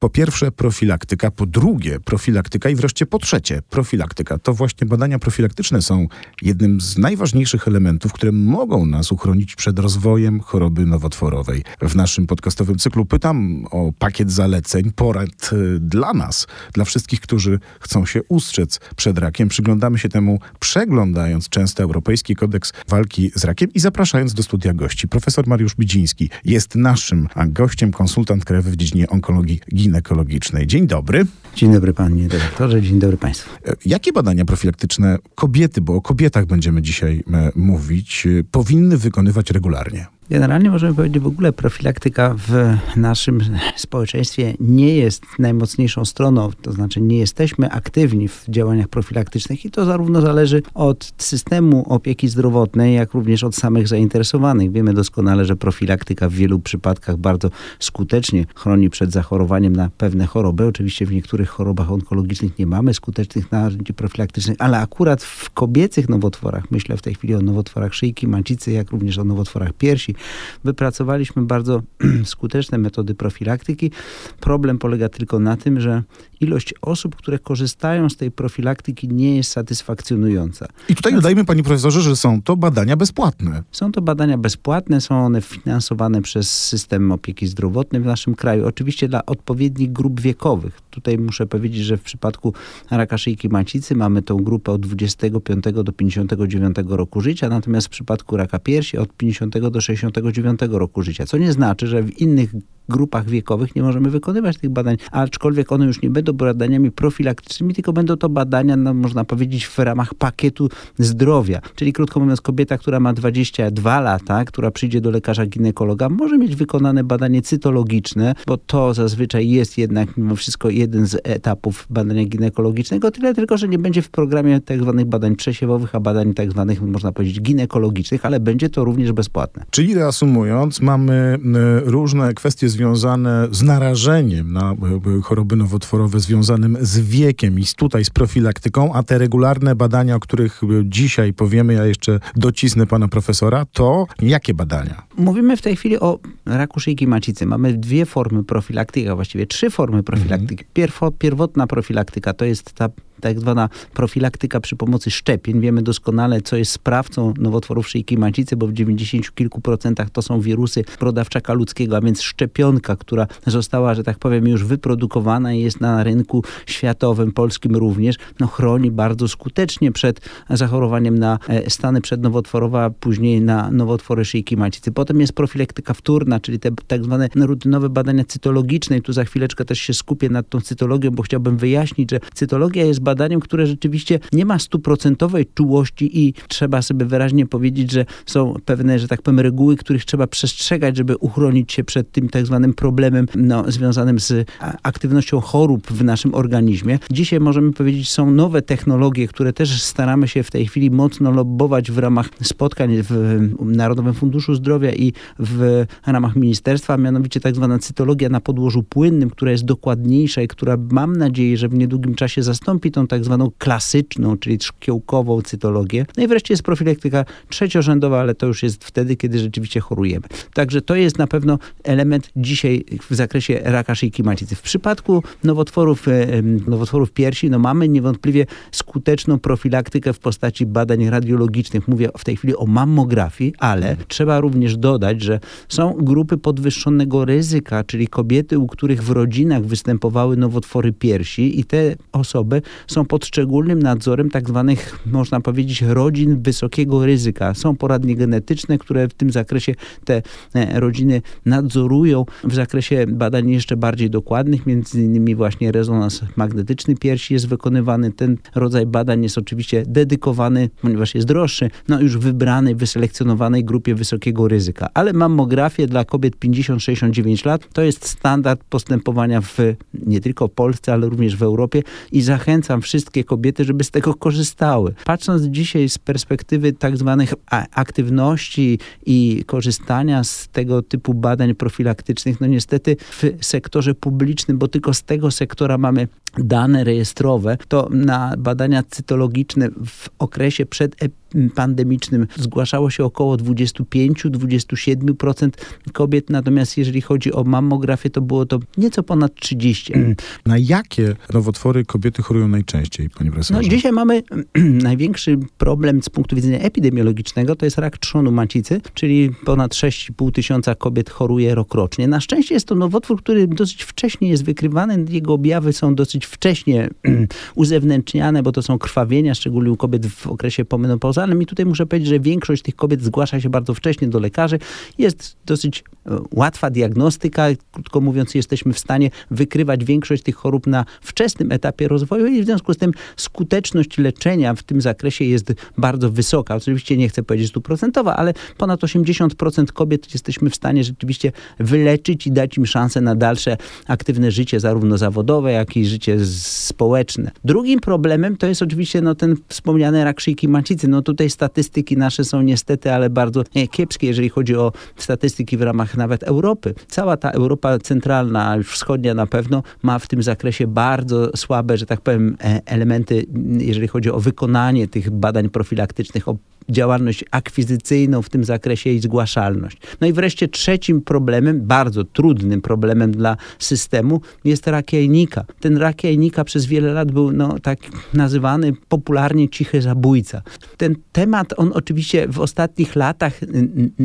Po pierwsze profilaktyka, po drugie profilaktyka i wreszcie po trzecie profilaktyka. To właśnie badania profilaktyczne są jednym z najważniejszych elementów, które mogą nas uchronić przed rozwojem choroby nowotworowej. W naszym podcastowym cyklu pytam o pakiet zaleceń, porad y, dla nas, dla wszystkich, którzy chcą się ustrzec przed rakiem. Przyglądamy się temu przeglądając często Europejski Kodeks Walki z Rakiem i zapraszając do studia gości. Profesor Mariusz Bidziński jest naszym gościem, konsultant krajowy w dziedzinie onkologii ginekologicznej. Dzień dobry. Dzień dobry panie dyrektorze, dzień dobry państwu. E, jakie badania profilaktyczne kobiety, bo o kobietach będziemy dzisiaj e, mówić, e, powinny wykonywać regularnie? Generalnie możemy powiedzieć, w ogóle profilaktyka w naszym społeczeństwie nie jest najmocniejszą stroną, to znaczy nie jesteśmy aktywni w działaniach profilaktycznych i to zarówno zależy od systemu opieki zdrowotnej, jak również od samych zainteresowanych. Wiemy doskonale, że profilaktyka w wielu przypadkach bardzo skutecznie chroni przed zachorowaniem na pewne choroby. Oczywiście w niektórych chorobach onkologicznych nie mamy skutecznych narzędzi profilaktycznych, ale akurat w kobiecych nowotworach, myślę w tej chwili o nowotworach szyjki, macicy, jak również o nowotworach piersi, Wypracowaliśmy bardzo skuteczne metody profilaktyki. Problem polega tylko na tym, że ilość osób, które korzystają z tej profilaktyki nie jest satysfakcjonująca. I tutaj dodajmy, panie profesorze, że są to badania bezpłatne. Są to badania bezpłatne, są one finansowane przez system opieki zdrowotnej w naszym kraju. Oczywiście dla odpowiednich grup wiekowych. Tutaj muszę powiedzieć, że w przypadku raka szyjki macicy mamy tą grupę od 25 do 59 roku życia, natomiast w przypadku raka piersi od 50 do 69 roku życia. Co nie znaczy, że w innych grupach wiekowych nie możemy wykonywać tych badań, aczkolwiek one już nie będą badaniami profilaktycznymi, tylko będą to badania, no, można powiedzieć, w ramach pakietu zdrowia. Czyli krótko mówiąc, kobieta, która ma 22 lata, która przyjdzie do lekarza ginekologa, może mieć wykonane badanie cytologiczne, bo to zazwyczaj jest jednak mimo wszystko jeden z etapów badania ginekologicznego, tyle tylko, że nie będzie w programie tak zwanych badań przesiewowych, a badań tak zwanych, można powiedzieć, ginekologicznych, ale będzie to również bezpłatne. Czyli reasumując, mamy różne kwestie związane z narażeniem na e, choroby nowotworowe, związanym z wiekiem i tutaj z profilaktyką, a te regularne badania, o których dzisiaj powiemy, ja jeszcze docisnę pana profesora, to jakie badania? Mówimy w tej chwili o raku szyjki macicy. Mamy dwie formy profilaktyki, a właściwie trzy formy profilaktyki. Mhm. Pierwotna profilaktyka to jest ta tak zwana profilaktyka przy pomocy szczepień. Wiemy doskonale, co jest sprawcą nowotworów szyjki macicy, bo w 90 kilku procentach to są wirusy prodawczaka ludzkiego, a więc szczepionka, która została, że tak powiem, już wyprodukowana i jest na rynku światowym, polskim również, no chroni bardzo skutecznie przed zachorowaniem na e, stany przednowotworowe, a później na nowotwory szyjki macicy. Potem jest profilaktyka wtórna, czyli te tak zwane rutynowe badania cytologiczne i tu za chwileczkę też się skupię nad tą cytologią, bo chciałbym wyjaśnić, że cytologia jest badaniem, które rzeczywiście nie ma stuprocentowej czułości i trzeba sobie wyraźnie powiedzieć, że są pewne, że tak powiem, reguły, których trzeba przestrzegać, żeby uchronić się przed tym tak zwanym problemem no, związanym z aktywnością chorób w naszym organizmie. Dzisiaj możemy powiedzieć, są nowe technologie, które też staramy się w tej chwili mocno lobbować w ramach spotkań w Narodowym Funduszu Zdrowia i w ramach ministerstwa, mianowicie tak zwana cytologia na podłożu płynnym, która jest dokładniejsza i która mam nadzieję, że w niedługim czasie zastąpi tą tak zwaną klasyczną, czyli szkiełkową cytologię. No i wreszcie jest profilaktyka trzeciorzędowa, ale to już jest wtedy, kiedy rzeczywiście chorujemy. Także to jest na pewno element dzisiaj w zakresie raka szyjki macicy. W przypadku nowotworów, e, nowotworów piersi, no mamy niewątpliwie skuteczną profilaktykę w postaci badań radiologicznych. Mówię w tej chwili o mammografii, ale trzeba również dodać, że są grupy podwyższonego ryzyka, czyli kobiety, u których w rodzinach występowały nowotwory piersi i te osoby są pod szczególnym nadzorem tak zwanych, można powiedzieć, rodzin wysokiego ryzyka. Są poradnie genetyczne, które w tym zakresie te e, rodziny nadzorują w zakresie badań jeszcze bardziej dokładnych, między innymi właśnie rezonans magnetyczny piersi jest wykonywany. Ten rodzaj badań jest oczywiście dedykowany, ponieważ jest droższy, no już wybranej, wyselekcjonowanej grupie wysokiego ryzyka. Ale mammografię dla kobiet 50-69 lat to jest standard postępowania w nie tylko Polsce, ale również w Europie i zachęcam wszystkie kobiety, żeby z tego korzystały. Patrząc dzisiaj z perspektywy tak zwanych aktywności i korzystania z tego typu badań profilaktycznych, no niestety w sektorze publicznym, bo tylko z tego sektora mamy dane rejestrowe, to na badania cytologiczne w okresie przed pandemicznym zgłaszało się około 25-27% kobiet, natomiast jeżeli chodzi o mammografię, to było to nieco ponad 30%. Na jakie nowotwory kobiety chorują najczęściej, panie profesorze? No, dzisiaj mamy największy problem z punktu widzenia epidemiologicznego, to jest rak trzonu macicy, czyli ponad 6,5 tysiąca kobiet choruje rokrocznie. Na szczęście jest to nowotwór, który dosyć wcześnie jest wykrywany, jego objawy są dosyć wcześnie uzewnętrzniane, bo to są krwawienia, szczególnie u kobiet w okresie pomenopauzalnym i tutaj muszę powiedzieć, że większość tych kobiet zgłasza się bardzo wcześnie do lekarzy. Jest dosyć e, łatwa diagnostyka, krótko mówiąc jesteśmy w stanie wykrywać większość tych chorób na wczesnym etapie rozwoju i w związku z tym skuteczność leczenia w tym zakresie jest bardzo wysoka. Oczywiście nie chcę powiedzieć stuprocentowa, ale ponad 80% kobiet jesteśmy w stanie rzeczywiście wyleczyć i dać im szansę na dalsze aktywne życie, zarówno zawodowe, jak i życie społeczne. Drugim problemem to jest oczywiście no, ten wspomniany rak szyjki macicy. No tutaj statystyki nasze są niestety, ale bardzo kiepskie, jeżeli chodzi o statystyki w ramach nawet Europy. Cała ta Europa centralna, wschodnia na pewno, ma w tym zakresie bardzo słabe, że tak powiem, e, elementy, jeżeli chodzi o wykonanie tych badań profilaktycznych, o działalność akwizycyjną w tym zakresie i zgłaszalność. No i wreszcie trzecim problemem, bardzo trudnym problemem dla systemu jest rak jajnika. Ten rak jajnika przez wiele lat był no, tak nazywany popularnie cichy zabójca. Ten temat, on oczywiście w ostatnich latach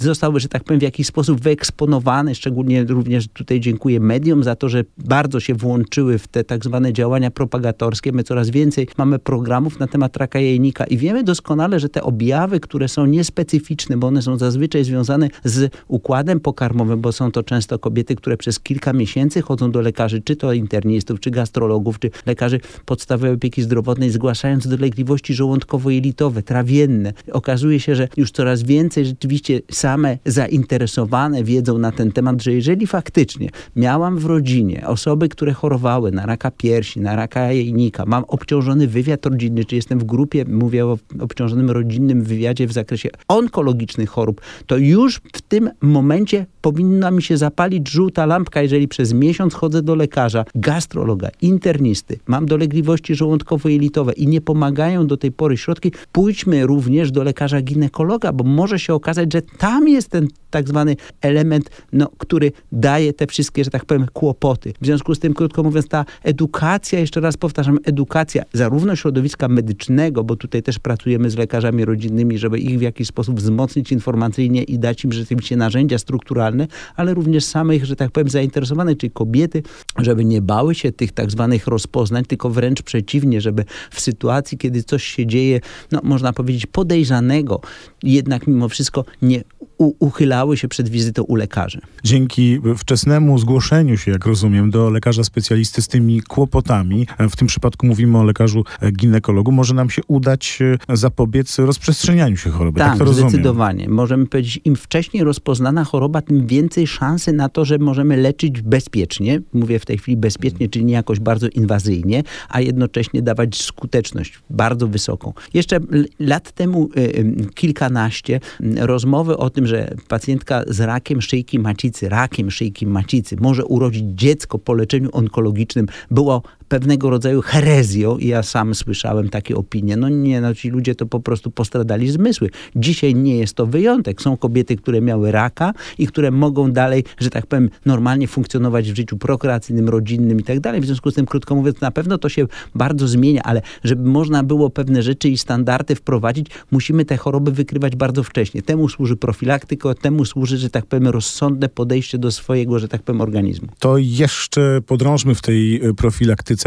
został, że tak powiem, w jakiś sposób wyeksponowany, szczególnie również tutaj dziękuję mediom za to, że bardzo się włączyły w te tak zwane działania propagatorskie. My coraz więcej mamy programów na temat raka jajnika i wiemy doskonale, że te objawy które są niespecyficzne, bo one są zazwyczaj związane z układem pokarmowym, bo są to często kobiety, które przez kilka miesięcy chodzą do lekarzy, czy to internistów, czy gastrologów, czy lekarzy podstawowej opieki zdrowotnej, zgłaszając dolegliwości żołądkowo-jelitowe, trawienne. Okazuje się, że już coraz więcej rzeczywiście same zainteresowane wiedzą na ten temat, że jeżeli faktycznie miałam w rodzinie osoby, które chorowały na raka piersi, na raka jajnika, mam obciążony wywiad rodzinny, czy jestem w grupie, mówię o obciążonym rodzinnym wywiadzie, wywiadzie w zakresie onkologicznych chorób, to już w tym momencie powinna mi się zapalić żółta lampka, jeżeli przez miesiąc chodzę do lekarza, gastrologa, internisty, mam dolegliwości żołądkowo-jelitowe i nie pomagają do tej pory środki, pójdźmy również do lekarza ginekologa, bo może się okazać, że tam jest ten tak zwany element, no, który daje te wszystkie, że tak powiem, kłopoty. W związku z tym, krótko mówiąc, ta edukacja, jeszcze raz powtarzam, edukacja zarówno środowiska medycznego, bo tutaj też pracujemy z lekarzami rodzinnymi, żeby ich w jakiś sposób wzmocnić informacyjnie i dać im rzeczywiście narzędzia strukturalne, ale również samych, że tak powiem, zainteresowanych, czyli kobiety, żeby nie bały się tych tak zwanych rozpoznań, tylko wręcz przeciwnie, żeby w sytuacji, kiedy coś się dzieje, no można powiedzieć podejrzanego, jednak mimo wszystko nie uchylały się przed wizytą u lekarzy. Dzięki wczesnemu zgłoszeniu się, jak rozumiem, do lekarza specjalisty z tymi kłopotami, w tym przypadku mówimy o lekarzu ginekologu, może nam się udać e, zapobiec rozprzestrzenianiu się choroby. Tak, tak to zdecydowanie. Rozumiem. Możemy powiedzieć, im wcześniej rozpoznana choroba, tym więcej szansy na to, że możemy leczyć bezpiecznie. Mówię w tej chwili bezpiecznie, czyli nie jakoś bardzo inwazyjnie, a jednocześnie dawać skuteczność bardzo wysoką. Jeszcze lat temu e, kilkanaście rozmowy o tym, że pacjentka z rakiem szyjki macicy, rakiem szyjki macicy może urodzić dziecko po leczeniu onkologicznym, było pewnego rodzaju herezją i ja sam słyszałem takie opinie. No nie, no ci ludzie to po prostu postradali zmysły. Dzisiaj nie jest to wyjątek. Są kobiety, które miały raka i które mogą dalej, że tak powiem, normalnie funkcjonować w życiu prokreacyjnym, rodzinnym i tak dalej. W związku z tym, krótko mówiąc, na pewno to się bardzo zmienia, ale żeby można było pewne rzeczy i standardy wprowadzić, musimy te choroby wykrywać bardzo wcześnie. Temu służy profilaktyka, temu służy, że tak powiem, rozsądne podejście do swojego, że tak powiem, organizmu. To jeszcze podrążmy w tej e,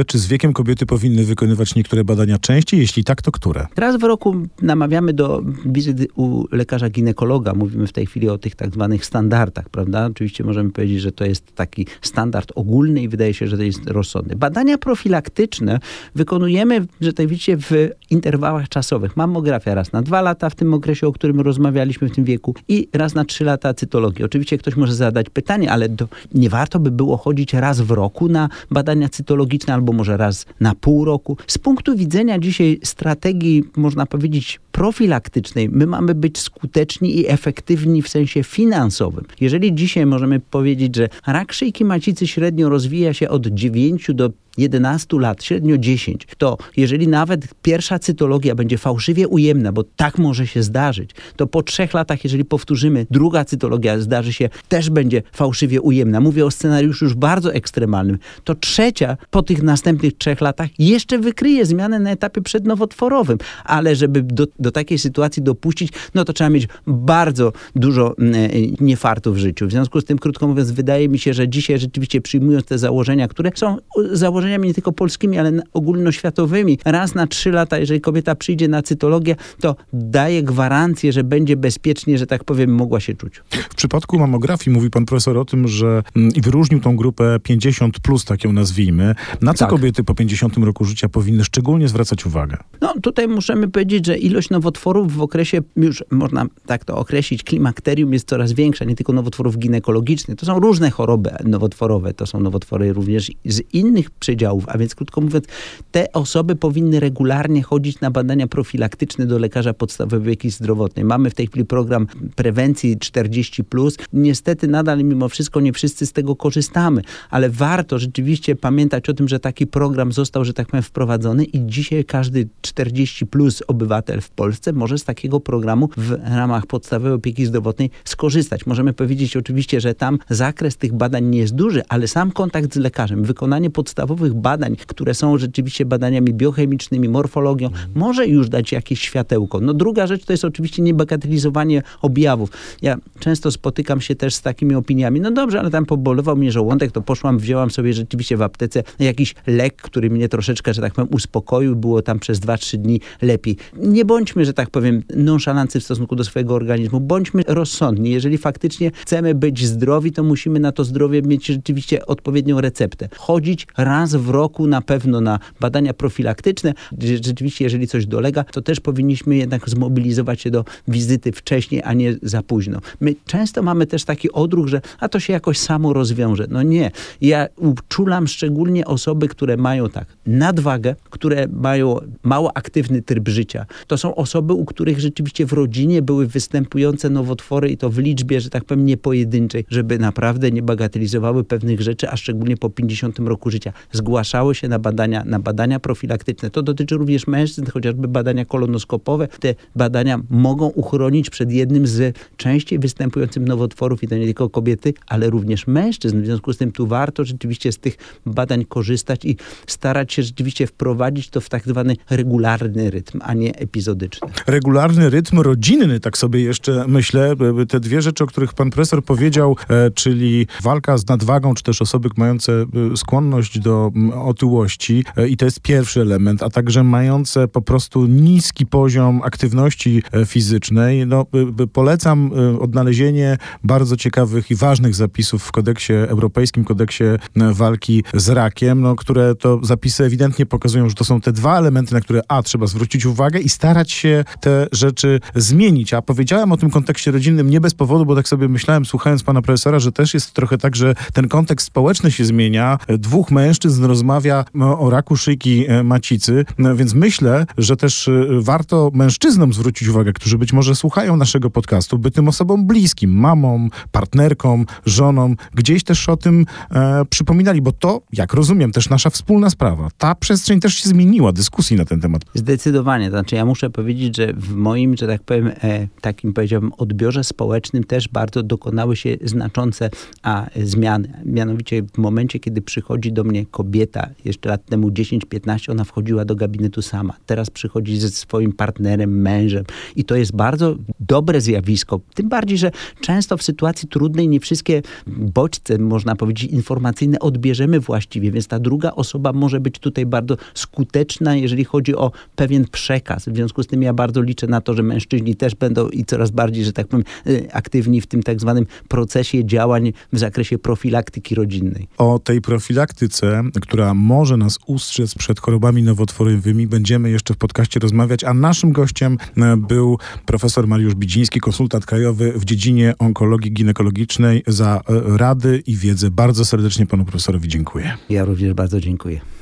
czy z wiekiem kobiety powinny wykonywać niektóre badania częściej? Jeśli tak, to które? Raz w roku namawiamy do wizyty u lekarza ginekologa. Mówimy w tej chwili o tych tak zwanych standardach, prawda? Oczywiście możemy powiedzieć, że to jest taki standard ogólny i wydaje się, że to jest rozsądny. Badania profilaktyczne wykonujemy, że tak widzicie, w interwałach czasowych. Mammografia raz na dwa lata w tym okresie, o którym rozmawialiśmy w tym wieku i raz na trzy lata cytologii. Oczywiście ktoś może zadać pytanie, ale do, nie warto by było chodzić raz w roku na badania cytologiczne albo może raz na pół roku. Z punktu widzenia dzisiaj strategii, można powiedzieć, profilaktycznej, my mamy być skuteczni i efektywni w sensie finansowym. Jeżeli dzisiaj możemy powiedzieć, że rak szyjki macicy średnio rozwija się od 9 do 11 lat, średnio 10, to jeżeli nawet pierwsza cytologia będzie fałszywie ujemna, bo tak może się zdarzyć, to po trzech latach, jeżeli powtórzymy, druga cytologia zdarzy się, też będzie fałszywie ujemna. Mówię o scenariuszu już bardzo ekstremalnym. To trzecia po tych następnych trzech latach jeszcze wykryje zmianę na etapie przednowotworowym, ale żeby do, do takiej sytuacji dopuścić, no to trzeba mieć bardzo dużo mm, niefartu w życiu. W związku z tym, krótko mówiąc, wydaje mi się, że dzisiaj rzeczywiście przyjmując te założenia, które są założeniami nie tylko polskimi, ale ogólnoświatowymi, raz na trzy lata, jeżeli kobieta przyjdzie na cytologię, to daje gwarancję, że będzie bezpiecznie, że tak powiem, mogła się czuć. W przypadku mamografii mówi pan profesor o tym, że mm, i wyróżnił tą grupę 50 plus, tak ją nazwijmy. Na co tak. kobiety po 50 roku życia powinny szczególnie zwracać uwagę? No tutaj możemy powiedzieć, że ilość nowotworów w okresie, już można tak to określić, klimakterium jest coraz większa, nie tylko nowotworów ginekologicznych. To są różne choroby nowotworowe, to są nowotwory również z innych przedziałów, a więc krótko mówiąc, te osoby powinny regularnie chodzić na badania profilaktyczne do lekarza podstawowej opieki zdrowotnej. Mamy w tej chwili program prewencji 40+. Plus. Niestety nadal mimo wszystko nie wszyscy z tego korzystamy, ale warto rzeczywiście pamiętać o tym, że taki program został, że tak powiem, wprowadzony i dzisiaj każdy 40 plus obywatel w Polsce może z takiego programu w ramach podstawowej opieki zdrowotnej skorzystać. Możemy powiedzieć oczywiście, że tam zakres tych badań nie jest duży, ale sam kontakt z lekarzem, wykonanie podstawowych badań, które są rzeczywiście badaniami biochemicznymi, morfologią, może już dać jakieś światełko. No druga rzecz to jest oczywiście niebagatelizowanie objawów. Ja często spotykam się też z takimi opiniami, no dobrze, ale tam pobolował mnie żołądek, to poszłam, wzięłam sobie rzeczywiście w aptece jakiś lek, który mnie troszeczkę, że tak powiem, uspokoił, było tam przez 2-3 dni lepiej. Nie bądźmy, że tak powiem, nonszalancy w stosunku do swojego organizmu, bądźmy rozsądni. Jeżeli faktycznie chcemy być zdrowi, to musimy na to zdrowie mieć rzeczywiście odpowiednią receptę. Chodzić raz w roku na pewno na badania profilaktyczne. Rzeczywiście, jeżeli coś dolega, to też powinniśmy jednak zmobilizować się do wizyty wcześniej, a nie za późno. My często mamy też taki odruch, że a to się jakoś samo rozwiąże. No nie. Ja uczulam szczególnie osoby, które mają tak nadwagę, które mają mało aktywny tryb życia. To są osoby, u których rzeczywiście w rodzinie były występujące nowotwory i to w liczbie, że tak powiem, niepojedynczej, żeby naprawdę nie bagatelizowały pewnych rzeczy, a szczególnie po 50 roku życia. Zgłaszały się na badania, na badania profilaktyczne. To dotyczy również mężczyzn, chociażby badania kolonoskopowe. Te badania mogą uchronić przed jednym z częściej występujących nowotworów i to nie tylko kobiety, ale również mężczyzn. W związku z tym tu warto rzeczywiście z tych badań korzystać i starać się rzeczywiście wprowadzić to w tak zwany regularny rytm, a nie epizodyczny. Regularny rytm rodzinny, tak sobie jeszcze myślę. Te dwie rzeczy, o których pan profesor powiedział, e, czyli walka z nadwagą, czy też osoby mające e, skłonność do otyłości e, i to jest pierwszy element, a także mające po prostu niski poziom aktywności fizycznej. No, polecam odnalezienie bardzo ciekawych i ważnych zapisów w kodeksie europejskim, kodeksie walki z rakiem, no, które to zapisy ewidentnie pokazują, że to są te dwa elementy, na które A, trzeba zwrócić uwagę i starać się te rzeczy zmienić. A powiedziałem o tym kontekście rodzinnym nie bez powodu, bo tak sobie myślałem, słuchając pana profesora, że też jest trochę tak, że ten kontekst społeczny się zmienia. Dwóch mężczyzn rozmawia o raku szyjki e, macicy, no, więc myślę, że też e, warto mężczyznom zwrócić uwagę, którzy być może słuchają naszego podcastu, by tym osobom bliskim, mamom, partnerkom, żonom, gdzieś też o tym e, przypominali, bo to, jak rozumiem, też nasza wspólna sprawa. Ta przestrzeń też się zmieniła, dyskusji na ten temat. Zdecydowanie. Znaczy ja muszę powiedzieć, że w moim, że tak powiem, e, takim powiedziałbym odbiorze społecznym też bardzo dokonały się znaczące a, zmiany. Mianowicie w momencie, kiedy przychodzi do mnie kobieta, jeszcze lat temu 10-15, ona wchodziła do gabinetu sama. Teraz przychodzi ze swoim partnerem, mężem i to jest bardzo dobre zjawisko. Tym bardziej, że często w sytuacji trudnej nie wszystkie bodźce, można powiedzieć, informacyjne odbierzemy właściwie, więc ta druga osoba może być tutaj bardzo skuteczna, jeżeli chodzi o pewien przekaz. W związku z tym ja bardzo liczę na to, że mężczyźni też będą i coraz bardziej, że tak powiem, y, aktywni w tym tak zwanym procesie działań w zakresie profilaktyki rodzinnej. O tej profilaktyce, która może nas ustrzec przed chorobami nowotworowymi, będziemy jeszcze w podcaście rozmawiać, a naszym gościem e, był profesor Mariusz Bidziński, konsultant krajowy w dziedzinie onkologii ginekologicznej za e, rady i wiedzę. Bardzo serdecznie panu profesorowi dziękuję. Ja również bardzo dziękuję.